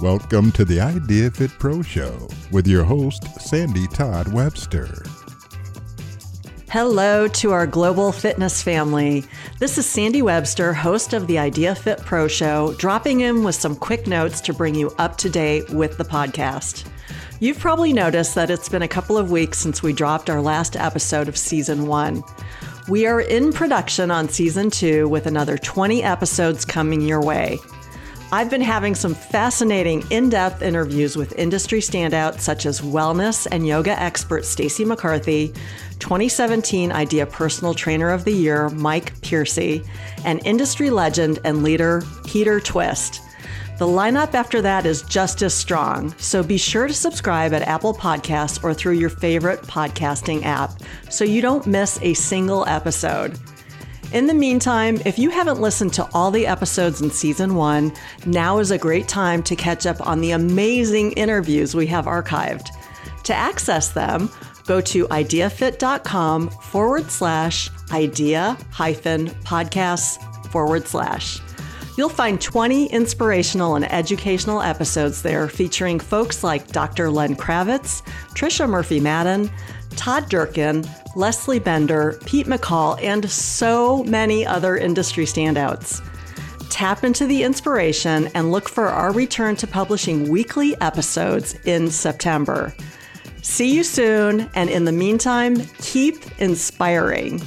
Welcome to the Idea Fit Pro Show with your host, Sandy Todd Webster. Hello to our global fitness family. This is Sandy Webster, host of the Idea Fit Pro Show, dropping in with some quick notes to bring you up to date with the podcast. You've probably noticed that it's been a couple of weeks since we dropped our last episode of season one. We are in production on season two with another 20 episodes coming your way. I've been having some fascinating in depth interviews with industry standouts such as wellness and yoga expert Stacy McCarthy, 2017 IDEA Personal Trainer of the Year Mike Piercy, and industry legend and leader Peter Twist. The lineup after that is just as strong, so be sure to subscribe at Apple Podcasts or through your favorite podcasting app so you don't miss a single episode. In the meantime, if you haven't listened to all the episodes in season one, now is a great time to catch up on the amazing interviews we have archived. To access them, go to ideafit.com forward slash idea hyphen podcasts forward slash. You'll find 20 inspirational and educational episodes there featuring folks like Dr. Len Kravitz, Tricia Murphy Madden, Todd Durkin, Leslie Bender, Pete McCall, and so many other industry standouts. Tap into the inspiration and look for our return to publishing weekly episodes in September. See you soon, and in the meantime, keep inspiring.